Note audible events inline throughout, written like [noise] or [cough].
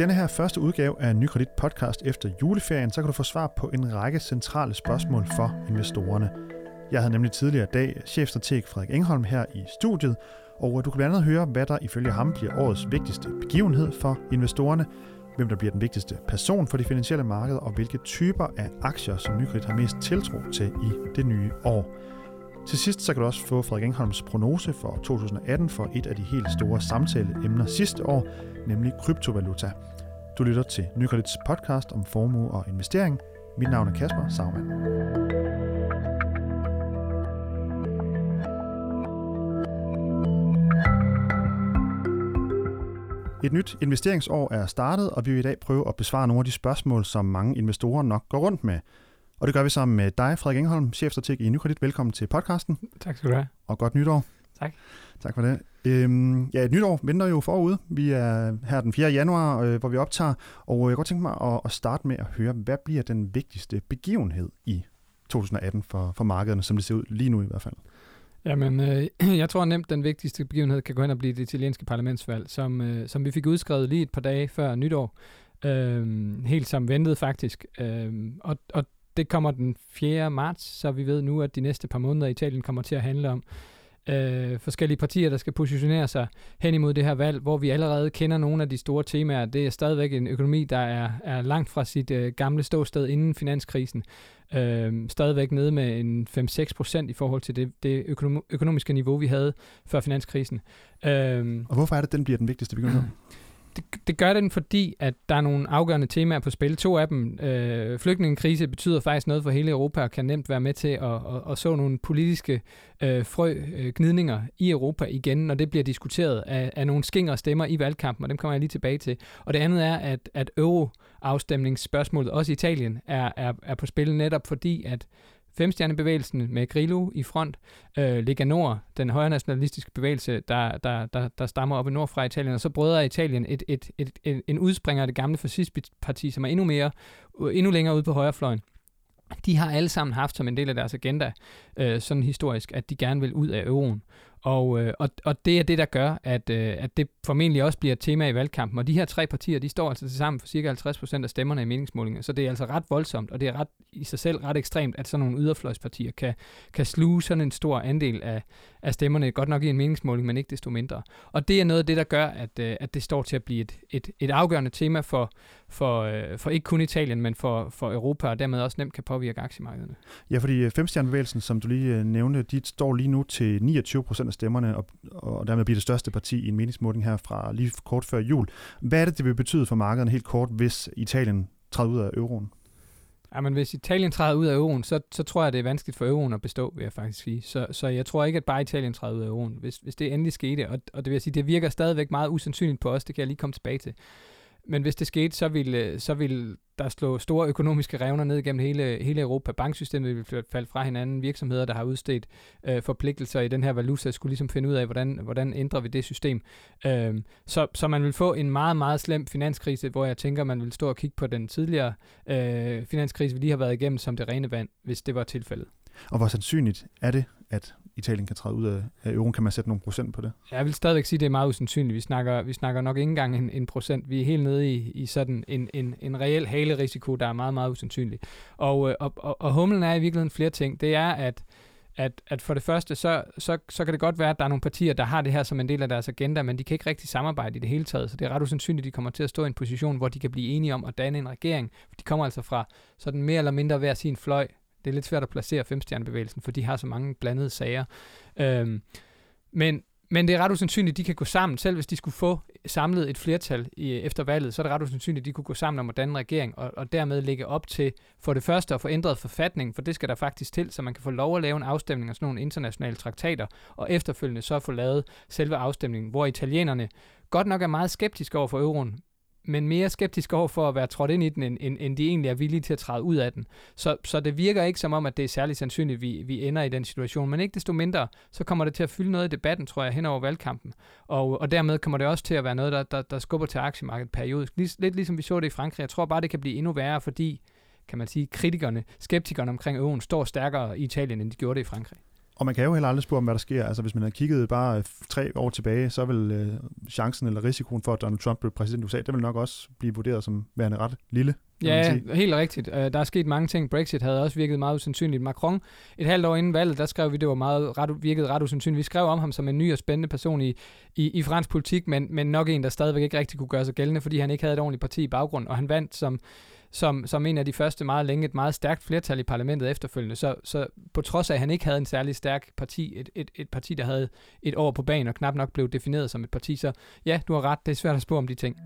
denne her første udgave af Nykredit podcast efter juleferien, så kan du få svar på en række centrale spørgsmål for investorerne. Jeg havde nemlig tidligere i dag chefstrateg Frederik Engholm her i studiet, og du kan blandt andet høre, hvad der ifølge ham bliver årets vigtigste begivenhed for investorerne, hvem der bliver den vigtigste person for de finansielle markeder, og hvilke typer af aktier, som Nykredit har mest tiltro til i det nye år. Til sidst så kan du også få Frederik Engholms prognose for 2018 for et af de helt store samtaleemner sidste år, nemlig kryptovaluta. Du lytter til Nykredits podcast om formue og investering. Mit navn er Kasper Sagmann. Et nyt investeringsår er startet, og vi vil i dag prøve at besvare nogle af de spørgsmål, som mange investorer nok går rundt med. Og det gør vi sammen med dig, Frederik Engholm, chefstrateg i Nykredit. Velkommen til podcasten. Tak skal du have. Og godt nytår. Tak. Tak for det. Øhm, ja, et nytår venter jo forude. Vi er her den 4. januar, øh, hvor vi optager, og jeg kan godt tænke mig at, at starte med at høre, hvad bliver den vigtigste begivenhed i 2018 for, for markederne, som det ser ud lige nu i hvert fald? Jamen, øh, [clears throat] jeg tror nemt, den vigtigste begivenhed kan gå hen og blive det italienske parlamentsvalg, som, øh, som vi fik udskrevet lige et par dage før nytår. Øh, helt som ventet faktisk. Øh, og, og det kommer den 4. marts, så vi ved nu, at de næste par måneder i Italien kommer til at handle om øh, forskellige partier, der skal positionere sig hen imod det her valg, hvor vi allerede kender nogle af de store temaer. Det er stadigvæk en økonomi, der er, er langt fra sit øh, gamle ståsted inden finanskrisen. Øh, stadigvæk nede med en 5-6 procent i forhold til det, det økonom- økonomiske niveau, vi havde før finanskrisen. Øh, Og hvorfor er det, den bliver den vigtigste begivenhed? [clears throat] det, det gør den, fordi at der er nogle afgørende temaer på spil. To af dem, øh, flygtningekrise, betyder faktisk noget for hele Europa og kan nemt være med til at, at, at, så nogle politiske øh, frø, øh, gnidninger i Europa igen, når det bliver diskuteret af, af nogle skingre stemmer i valgkampen, og dem kommer jeg lige tilbage til. Og det andet er, at, at euro-afstemningsspørgsmålet, også i Italien, er, er, er på spil netop fordi, at Femstjernebevægelsen med Grillo i front, øh, Lega Nord, den højre nationalistiske bevægelse, der, der, der, der stammer op i nord fra Italien, og så brødre Italien et, et, et, et, en udspringer af det gamle fascistparti, som er endnu mere, øh, endnu længere ude på højrefløjen. De har alle sammen haft som en del af deres agenda, øh, sådan historisk, at de gerne vil ud af euroen. Og, øh, og, og det er det, der gør, at, øh, at det formentlig også bliver et tema i valgkampen. Og de her tre partier, de står altså sammen for cirka 50% af stemmerne i meningsmålingerne. Så det er altså ret voldsomt, og det er ret, i sig selv ret ekstremt, at sådan nogle yderfløjspartier kan, kan sluge sådan en stor andel af, af stemmerne, godt nok i en meningsmåling, men ikke desto mindre. Og det er noget af det, der gør, at, øh, at det står til at blive et, et, et afgørende tema for, for, øh, for ikke kun Italien, men for, for Europa, og dermed også nemt kan påvirke aktiemarkederne. Ja, fordi Femstjernbevægelsen, femstjernebevægelsen, som du lige øh, nævnte, de står lige nu til 29 procent af stemmerne, og, og dermed bliver det største parti i en meningsmåling her fra lige kort før jul. Hvad er det, det vil betyde for markederne helt kort, hvis Italien træder ud af euroen? Ja, men hvis Italien træder ud af euroen, så, så tror jeg, det er vanskeligt for euroen at bestå, vil jeg faktisk sige. Så, så jeg tror ikke, at bare Italien træder ud af euroen, hvis, hvis det endelig skete. Og, og det vil jeg sige, det virker stadigvæk meget usandsynligt på os, det kan jeg lige komme tilbage til. Men hvis det skete, så ville, øh, så ville der slå store økonomiske revner ned gennem hele, hele Europa. Banksystemet ville falde fra hinanden. Virksomheder, der har udstedt øh, forpligtelser i den her valuta, skulle ligesom finde ud af, hvordan, hvordan ændrer vi det system. Øh, så, så man vil få en meget, meget slem finanskrise, hvor jeg tænker, man vil stå og kigge på den tidligere øh, finanskrise, vi lige har været igennem, som det rene vand, hvis det var tilfældet. Og hvor sandsynligt er det, at Italien kan træde ud af, af euroen? Kan man sætte nogle procent på det? Jeg vil stadigvæk sige, at det er meget usandsynligt. Vi snakker, vi snakker nok ikke engang en, en procent. Vi er helt nede i, i sådan en, en, en reel halerisiko, der er meget, meget usandsynlig. Og, øh, og, og, og humlen er i virkeligheden flere ting. Det er, at at, at for det første, så, så, så kan det godt være, at der er nogle partier, der har det her som en del af deres agenda, men de kan ikke rigtig samarbejde i det hele taget, så det er ret usandsynligt, at de kommer til at stå i en position, hvor de kan blive enige om at danne en regering. De kommer altså fra sådan mere eller mindre hver sin fløj det er lidt svært at placere femstjernebevægelsen, for de har så mange blandede sager. Øhm, men, men det er ret usandsynligt, at de kan gå sammen, selv hvis de skulle få samlet et flertal i, efter valget, så er det ret usandsynligt, at de kunne gå sammen om at danne regering, og, og dermed lægge op til for det første at få ændret forfatningen, for det skal der faktisk til, så man kan få lov at lave en afstemning af sådan nogle internationale traktater, og efterfølgende så få lavet selve afstemningen, hvor italienerne godt nok er meget skeptiske over for euroen, men mere skeptisk over for at være trådt ind i den, end, end, end de egentlig er villige til at træde ud af den. Så, så det virker ikke som om, at det er særlig sandsynligt, at vi, vi ender i den situation. Men ikke desto mindre, så kommer det til at fylde noget i debatten, tror jeg, hen over valgkampen. Og, og dermed kommer det også til at være noget, der, der, der skubber til aktiemarkedet periodisk. Lidt, lidt ligesom vi så det i Frankrig. Jeg tror bare, det kan blive endnu værre, fordi kan man sige, kritikerne, skeptikerne omkring euroen står stærkere i Italien, end de gjorde det i Frankrig. Og man kan jo heller aldrig spore om, hvad der sker. Altså hvis man havde kigget bare øh, tre år tilbage, så vil øh, chancen eller risikoen for, at Donald Trump blev præsident i USA, det vil nok også blive vurderet som værende ret lille. Ja, helt rigtigt. Uh, der er sket mange ting. Brexit havde også virket meget usandsynligt. Macron, et halvt år inden valget, der skrev vi, det var meget ret, virkede ret usandsynligt. Vi skrev om ham som en ny og spændende person i, i, i fransk politik, men, men nok en, der stadigvæk ikke rigtig kunne gøre sig gældende, fordi han ikke havde et ordentligt parti i baggrund, og han vandt som som, som en af de første meget længe et meget stærkt flertal i parlamentet efterfølgende. Så, så på trods af, at han ikke havde en særlig stærk parti, et, et, et parti, der havde et år på banen og knap nok blev defineret som et parti, så ja, du har ret, det er svært at spå om de ting.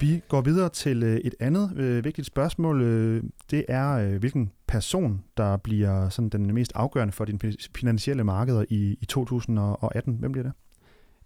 Vi går videre til øh, et andet øh, vigtigt spørgsmål. Øh, det er, øh, hvilken person, der bliver sådan den mest afgørende for dine finansielle markeder i, i 2018. Hvem bliver det?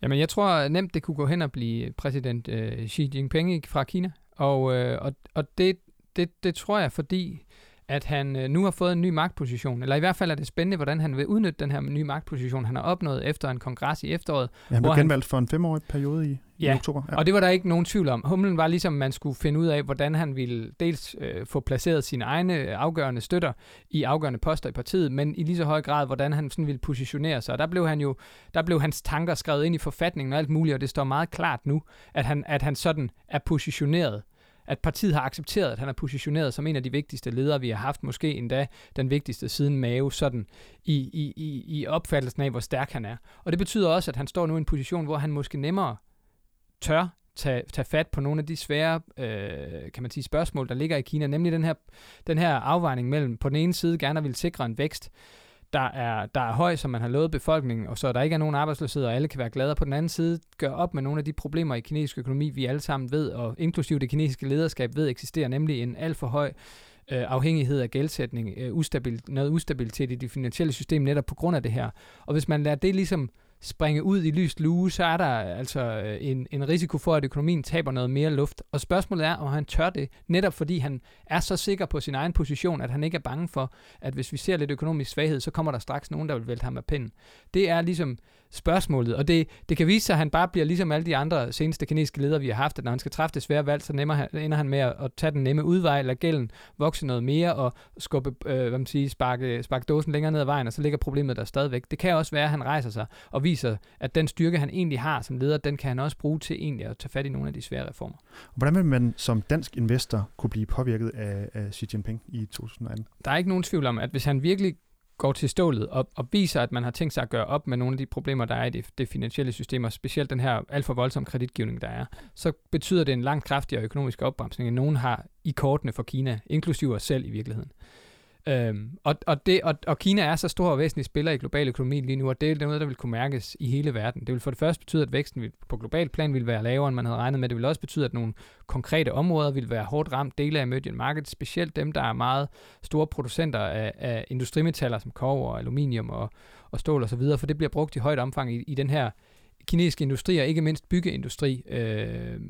Jamen, jeg tror nemt, det kunne gå hen og blive præsident øh, Xi Jinping fra Kina. Og, øh, og, og det, det, det tror jeg, fordi at han øh, nu har fået en ny magtposition, eller i hvert fald er det spændende, hvordan han vil udnytte den her nye magtposition, han har opnået efter en kongres i efteråret. Ja, han blev genvalgt han, for en femårig periode i, ja, i oktober. Ja, og det var der ikke nogen tvivl om. Humlen var ligesom, man skulle finde ud af, hvordan han ville dels øh, få placeret sine egne afgørende støtter i afgørende poster i partiet, men i lige så høj grad, hvordan han sådan ville positionere sig. Og der blev han jo, der blev hans tanker skrevet ind i forfatningen og alt muligt, og det står meget klart nu, at han, at han sådan er positioneret at partiet har accepteret, at han er positioneret som en af de vigtigste ledere, vi har haft, måske endda den vigtigste siden Mao, sådan i, i, i, i opfattelsen af, hvor stærk han er. Og det betyder også, at han står nu i en position, hvor han måske nemmere tør tage, tage fat på nogle af de svære øh, kan man sige, spørgsmål, der ligger i Kina, nemlig den her, den her afvejning mellem på den ene side gerne vil sikre en vækst, der er, der er høj, som man har lovet befolkningen, og så der ikke er nogen arbejdsløshed, og alle kan være glade. På den anden side, gør op med nogle af de problemer i kinesisk økonomi, vi alle sammen ved, og inklusive det kinesiske lederskab ved eksisterer, nemlig en alt for høj øh, afhængighed af gældsætning, øh, ustabil, noget ustabilitet i det finansielle system netop på grund af det her. Og hvis man lader det ligesom springe ud i lyst lue, så er der øh, altså øh, en, en risiko for, at økonomien taber noget mere luft. Og spørgsmålet er, om han tør det, netop fordi han er så sikker på sin egen position, at han ikke er bange for, at hvis vi ser lidt økonomisk svaghed, så kommer der straks nogen, der vil vælte ham af pinden. Det er ligesom spørgsmålet, og det, det kan vise sig, at han bare bliver ligesom alle de andre seneste kinesiske ledere, vi har haft, at når han skal træffe det svære valg, så nemmer, ender han med at, at tage den nemme udvej, lade gælden vokse noget mere, og skubbe, øh, hvad man siger, sparke, sparke dåsen længere ned ad vejen, og så ligger problemet der stadigvæk. Det kan også være, at han rejser sig og viser, at den styrke, han egentlig har som leder, den kan han også bruge til egentlig at tage fat i nogle af de svære reformer. Hvordan vil man som dansk investor kunne blive påvirket af, af Xi Jinping i 2018? Der er ikke nogen tvivl om, at hvis han virkelig går til stålet og, og viser, at man har tænkt sig at gøre op med nogle af de problemer, der er i det, det finansielle system, og specielt den her alt for voldsomme kreditgivning, der er, så betyder det en langt kraftigere økonomisk opbremsning, end nogen har i kortene for Kina, inklusive os selv i virkeligheden. Øhm, og, og, det, og, og Kina er så stor og væsentlig spiller i global økonomi lige nu, og det er noget, der vil kunne mærkes i hele verden. Det vil for det første betyde, at væksten på global plan vil være lavere, end man havde regnet med. Det vil også betyde, at nogle konkrete områder vil være hårdt ramt. Dele af emerging markets, specielt dem, der er meget store producenter af, af industrimetaller som kover, aluminium og, og stål osv., for det bliver brugt i højt omfang i, i den her kinesiske industri, og ikke mindst byggeindustri, øh,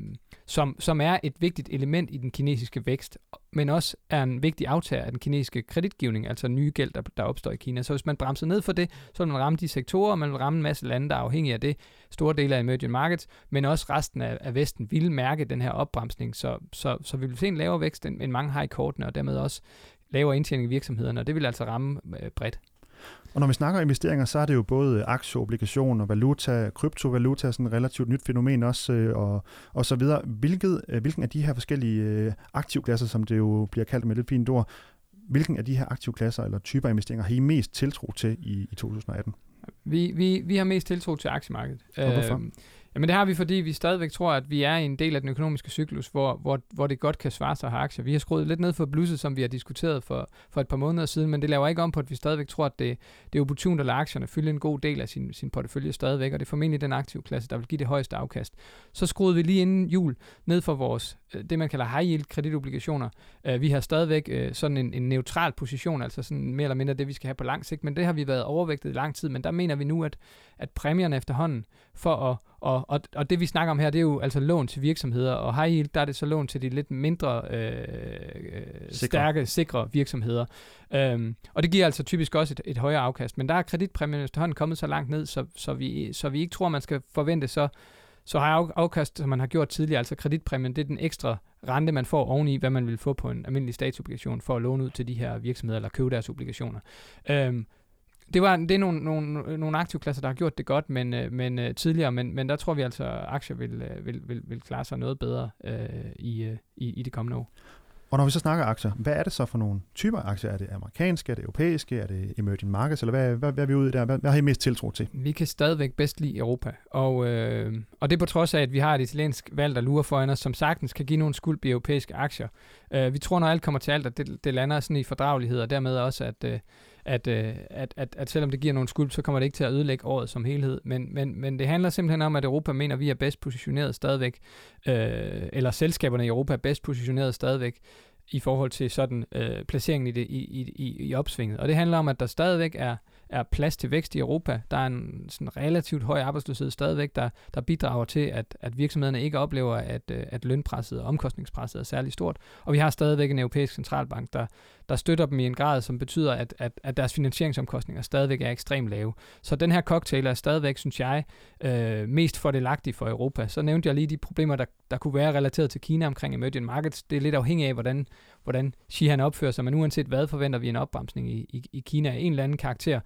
som, som er et vigtigt element i den kinesiske vækst, men også er en vigtig aftager af den kinesiske kreditgivning, altså nye gæld, der, der opstår i Kina. Så hvis man bremser ned for det, så vil man ramme de sektorer, man vil ramme en masse lande, der er afhængige af det, store dele af emerging markets, men også resten af, af Vesten vil mærke den her opbremsning, så, så, så vi vil se en lavere vækst, end, end mange har i kortene, og dermed også lavere indtjening i virksomhederne, og det vil altså ramme øh, bredt. Og når vi snakker investeringer, så er det jo både aktier, obligationer, valuta, kryptovaluta, sådan et relativt nyt fænomen også, øh, og, og så videre. Hvilket, øh, hvilken af de her forskellige øh, aktivklasser, som det jo bliver kaldt med lidt fint ord, hvilken af de her aktivklasser eller typer investeringer har I mest tiltro til i, i 2018? Vi, vi, vi har mest tiltro til aktiemarkedet. Og hvorfor? Øh, Jamen det har vi, fordi vi stadigvæk tror, at vi er i en del af den økonomiske cyklus, hvor, hvor, hvor det godt kan svare sig at have aktier. Vi har skruet lidt ned for blusset, som vi har diskuteret for, for et par måneder siden, men det laver ikke om på, at vi stadigvæk tror, at det, det er opportunt at lade aktierne fylde en god del af sin, sin portefølje stadigvæk, og det er formentlig den aktive klasse, der vil give det højeste afkast. Så skruede vi lige inden jul ned for vores, øh, det man kalder high yield kreditobligationer. Øh, vi har stadigvæk øh, sådan en, en neutral position, altså sådan mere eller mindre det, vi skal have på lang sigt, men det har vi været overvægtet i lang tid, men der mener vi nu, at, at præmierne efterhånden for at og, og, og det vi snakker om her, det er jo altså lån til virksomheder, og high yield, der er det så lån til de lidt mindre øh, øh, sikre. stærke, sikre virksomheder. Øhm, og det giver altså typisk også et, et højere afkast. Men der er kreditpræmien efterhånden kommet så langt ned, så, så, vi, så vi ikke tror, man skal forvente så så har afkast, som man har gjort tidligere, altså kreditpræmien, det er den ekstra rente, man får oveni, hvad man vil få på en almindelig statsobligation for at låne ud til de her virksomheder eller købe deres obligationer. Øhm, det, var, det er nogle, nogle, nogle aktivklasser, der har gjort det godt men, øh, men uh, tidligere, men, men der tror vi altså, at aktier vil, øh, vil, vil, vil klare sig noget bedre uh, i, i, i det kommende år. Og når vi så snakker aktier, hvad er det så for nogle typer aktier? Er det amerikanske, er det europæiske, er det emerging markets, eller hvad, hvad, hvad er vi ude i der? Hvad, hvad har I mest tiltro til? Vi kan stadigvæk bedst lide Europa, og, øh, og det på trods af, at vi har et italiensk valg, der lurer foran os, som sagtens kan give nogle skuld i europæiske aktier. Øh, vi tror, når alt kommer til alt, at det, det lander sådan i fordragelighed, og dermed også, at, øh, at, øh, at, at, at selvom det giver nogle skuld, så kommer det ikke til at ødelægge året som helhed. Men, men, men det handler simpelthen om, at Europa mener, at vi er bedst positioneret stadigvæk, øh, eller selskaberne i Europa er bedst positioneret stadigvæk, i forhold til sådan øh, placeringen i, det, i, i, i opsvinget. Og det handler om, at der stadigvæk er er plads til vækst i Europa. Der er en sådan relativt høj arbejdsløshed stadigvæk, der, der bidrager til, at, at virksomhederne ikke oplever, at, øh, at lønpresset og omkostningspresset er særlig stort. Og vi har stadigvæk en europæisk centralbank, der, der støtter dem i en grad, som betyder, at, at, at deres finansieringsomkostninger stadigvæk er ekstremt lave. Så den her cocktail er stadigvæk, synes jeg, øh, mest fordelagtig for Europa. Så nævnte jeg lige de problemer, der, der kunne være relateret til Kina omkring emerging markets. Det er lidt afhængigt af, hvordan, hvordan Xi han opfører sig, men uanset hvad forventer vi en opbremsning i, i, i Kina af en eller anden karakter.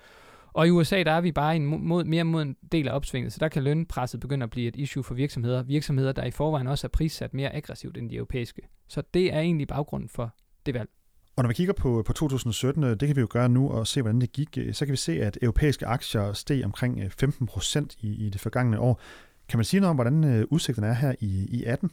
Og i USA, der er vi bare en mod, mere mod en del af opsvinget, så der kan lønpresset begynde at blive et issue for virksomheder. Virksomheder, der i forvejen også er prissat mere aggressivt end de europæiske. Så det er egentlig baggrunden for det valg. Og når vi kigger på, på 2017, øh, det kan vi jo gøre nu og se, hvordan det gik, øh, så kan vi se, at europæiske aktier steg omkring øh, 15 procent i, i det forgangne år. Kan man sige noget om, hvordan udsigterne er her i, i 18?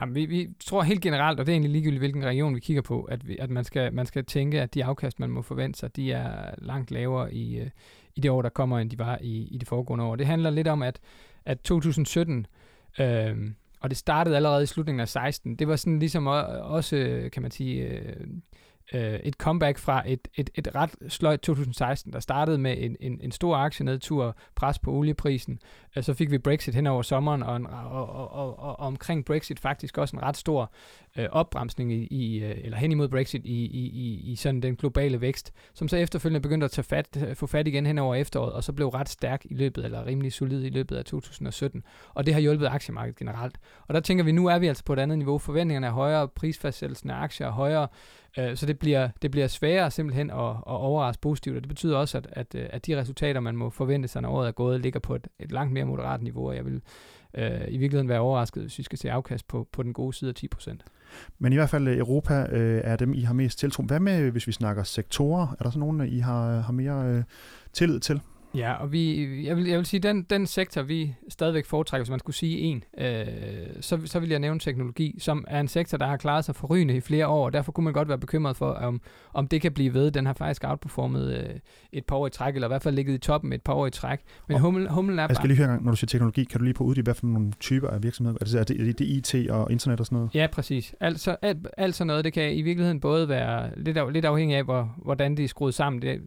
Jamen, vi, vi tror helt generelt, og det er egentlig ligegyldigt, hvilken region vi kigger på, at, vi, at man, skal, man skal tænke, at de afkast, man må forvente sig, de er langt lavere i, øh, i det år, der kommer, end de var i, i det foregående år. Det handler lidt om, at, at 2017, øh, og det startede allerede i slutningen af 16, det var sådan ligesom også, kan man sige, øh, øh, et comeback fra et, et, et ret sløjt 2016, der startede med en, en, en stor aktienedtur, pres på olieprisen. Øh, så fik vi Brexit hen over sommeren, og, en, og, og, og, og omkring Brexit faktisk også en ret stor øh, opbremsning i, i, øh, eller hen imod Brexit i, i, i, i sådan den globale vækst, som så efterfølgende begyndte at tage fat, få fat igen hen over efteråret, og så blev ret stærk i løbet, eller rimelig solid i løbet af 2017. Og det har hjulpet aktiemarkedet generelt. Og der tænker vi, nu er vi altså på et andet niveau. Forventningerne er højere, prisfastsættelsen af aktier er højere, øh, så det bliver, det bliver sværere simpelthen at, at overraske positivt, og det betyder også, at, at, øh, at de resultater, man må forvente sig, når året er gået, ligger på et, et langt mere moderat niveau, og jeg vil øh, i virkeligheden være overrasket, hvis vi skal se afkast på, på den gode side af 10 procent. Men i hvert fald øh, Europa øh, er dem, I har mest tiltro. Hvad med, hvis vi snakker sektorer? Er der så nogen, I har, har mere øh, tillid til? Ja, og vi, jeg, vil, jeg vil sige, den, den sektor, vi stadigvæk foretrækker, hvis man skulle sige en, øh, så, så vil jeg nævne teknologi, som er en sektor, der har klaret sig forrygende i flere år, og derfor kunne man godt være bekymret for, om, om det kan blive ved. Den har faktisk outperformet øh, et par år i træk, eller i hvert fald ligget i toppen et par år i træk. Men hummel, hummel er Jeg skal lige høre gang, når du siger teknologi, kan du lige på uddybe, hvad for nogle typer af virksomheder? Er det, er det, er det, IT og internet og sådan noget? Ja, præcis. Altså, alt, alt sådan noget, det kan i virkeligheden både være lidt, af, lidt afhængig af, hvor, hvordan det er skruet sammen. Det,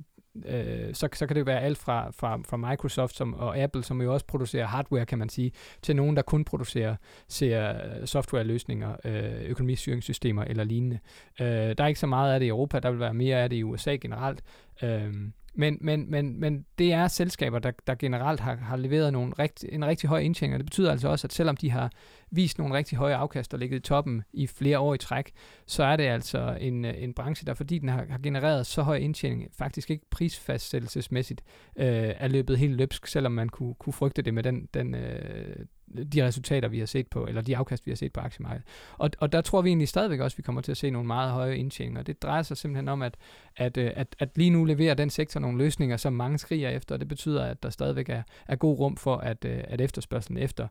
øh, så, så kan det være alt fra, fra, fra Microsoft som, og Apple, som jo også producerer hardware, kan man sige, til nogen, der kun producerer ser øh, softwareløsninger, øh, økonomistyringssystemer eller lignende. Øh, der er ikke så meget af det i Europa, der vil være mere af det i USA generelt. Øh, men, men, men, men det er selskaber, der, der generelt har, har leveret nogle rigt, en rigtig høj indtjening, og det betyder altså også, at selvom de har vist nogle rigtig høje afkast og ligget i toppen i flere år i træk, så er det altså en, øh, en branche, der fordi den har, har genereret så høj indtjening, faktisk ikke prisfastsættelsesmæssigt øh, er løbet helt løbsk, selvom man kunne, kunne frygte det med den, den, øh, de resultater, vi har set på, eller de afkast, vi har set på aktiemarkedet. Og, og der tror vi egentlig stadigvæk også, at vi kommer til at se nogle meget høje indtjeninger. Det drejer sig simpelthen om, at, at, øh, at, at lige nu leverer den sektor nogle løsninger, som mange skriger efter, og det betyder, at der stadigvæk er, er god rum for, at, øh, at efterspørgselen efter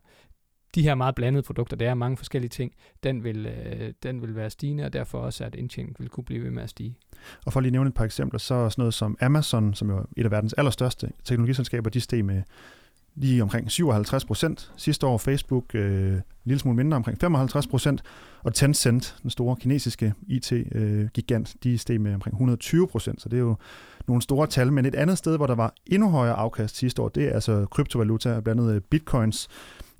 de her meget blandede produkter, der er mange forskellige ting, den vil, øh, den vil være stigende, og derfor også, at indtjeningen vil kunne blive ved med at stige. Og for at lige nævne et par eksempler, så er sådan noget som Amazon, som jo er et af verdens allerstørste teknologiselskaber, de steg med lige omkring 57 procent. Sidste år Facebook øh, en lille smule mindre, omkring 55 procent. Og Tencent, den store kinesiske IT-gigant, øh, de steg med omkring 120 procent. Så det er jo nogle store tal. Men et andet sted, hvor der var endnu højere afkast sidste år, det er altså kryptovaluta, blandt andet øh, bitcoins.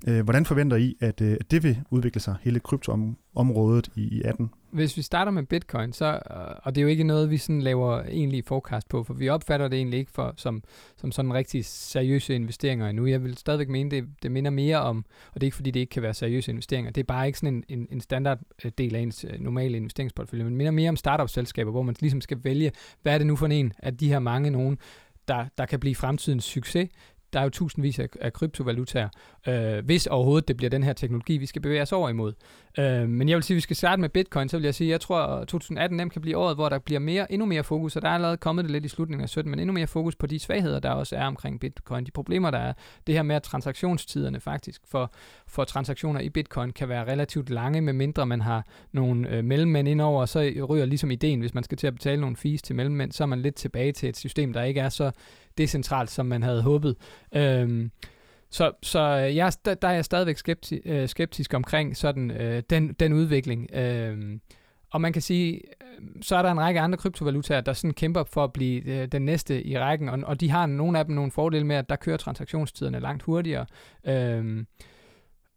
Øh, hvordan forventer I, øh, at det vil udvikle sig, hele kryptoområdet i 18? Hvis vi starter med bitcoin, så, øh, og det er jo ikke noget, vi sådan laver egentlig forecast på, for vi opfatter det egentlig ikke for, som, som sådan rigtig seriøse investeringer endnu. Jeg vil stadigvæk mene, det, det minder mere om, og det er ikke fordi, det ikke kan være seriøse investeringer, det er bare ikke sådan en, en, en standard øh, del af ens øh, normale investeringsportfølje, men minder mere om startup-selskaber, hvor man ligesom skal vælge, hvad er det nu for en af de her mange nogen, der, der kan blive fremtidens succes, der er jo tusindvis af, af kryptovalutaer, øh, hvis overhovedet det bliver den her teknologi, vi skal bevæge os over imod. Øh, men jeg vil sige, at vi skal starte med Bitcoin, så vil jeg sige, at jeg tror, at 2018 nemt kan blive året, hvor der bliver mere, endnu mere fokus, og der er allerede kommet det lidt i slutningen af 17, men endnu mere fokus på de svagheder, der også er omkring Bitcoin. De problemer, der er, det her med, at transaktionstiderne faktisk for, for transaktioner i Bitcoin kan være relativt lange, medmindre man har nogle øh, mellemmænd indover, så ryger ligesom ideen, hvis man skal til at betale nogle fees til mellemmænd, så er man lidt tilbage til et system, der ikke er så decentralt, som man havde håbet. Øhm, så, så jeg, der, der er jeg stadigvæk skepti, øh, skeptisk omkring sådan øh, den, den udvikling. Øhm, og man kan sige, øh, så er der en række andre kryptovalutaer, der sådan kæmper for at blive øh, den næste i rækken, og, og de har nogle af dem nogle fordele med, at der kører transaktionstiderne langt hurtigere. Øhm,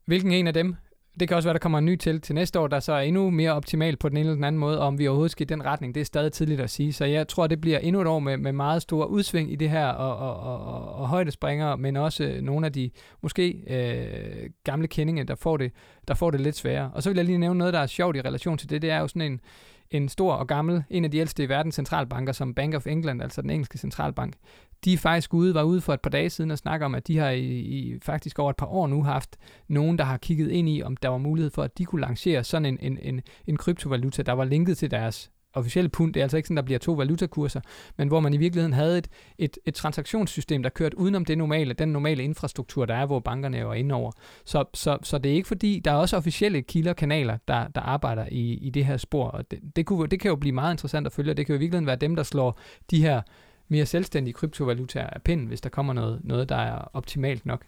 hvilken en af dem det kan også være, der kommer en ny til til næste år, der så er endnu mere optimal på den ene eller den anden måde, og om vi overhovedet skal i den retning, det er stadig tidligt at sige. Så jeg tror, det bliver endnu et år med, med meget store udsving i det her, og, og, og, og, højdespringere, men også øh, nogle af de måske øh, gamle kendinge, der får, det, der får det lidt sværere. Og så vil jeg lige nævne noget, der er sjovt i relation til det. Det er jo sådan en, en stor og gammel, en af de ældste i verdens centralbanker, som Bank of England, altså den engelske centralbank, de er faktisk ude, var ude for et par dage siden og snakke om, at de har i, i faktisk over et par år nu haft nogen, der har kigget ind i, om der var mulighed for, at de kunne lancere sådan en, en, en, en kryptovaluta, der var linket til deres officielle pund. Det er altså ikke sådan, der bliver to valutakurser, men hvor man i virkeligheden havde et, et, et transaktionssystem, der kørte udenom det normale, den normale infrastruktur, der er, hvor bankerne er inde over. Så, så, så det er ikke fordi, der er også officielle kilder, kanaler, der, der arbejder i, i det her spor, og det, det, kunne, det kan jo blive meget interessant at følge, og det kan jo i virkeligheden være dem, der slår de her mere selvstændige kryptovalutaer af pinden, hvis der kommer noget, noget, der er optimalt nok.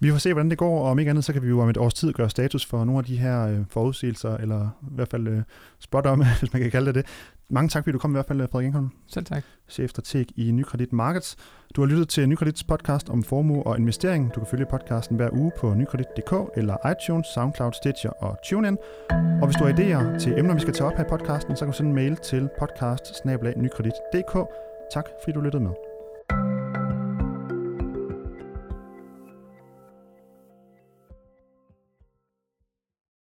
Vi får se, hvordan det går, og om ikke andet, så kan vi jo om et års tid gøre status for nogle af de her øh, forudsigelser, eller i hvert fald øh, spot om, [laughs] hvis man kan kalde det det. Mange tak, fordi du kom i hvert fald, Frederik Engholm. Selv tak. Chefstrateg i Nykredit Markets. Du har lyttet til Nykredits podcast om formue og investering. Du kan følge podcasten hver uge på nykredit.dk eller iTunes, SoundCloud, Stitcher og TuneIn. Og hvis du har idéer til emner, vi skal tage op her i podcasten, så kan du sende en mail til podcast Tak fordi du lyttede med.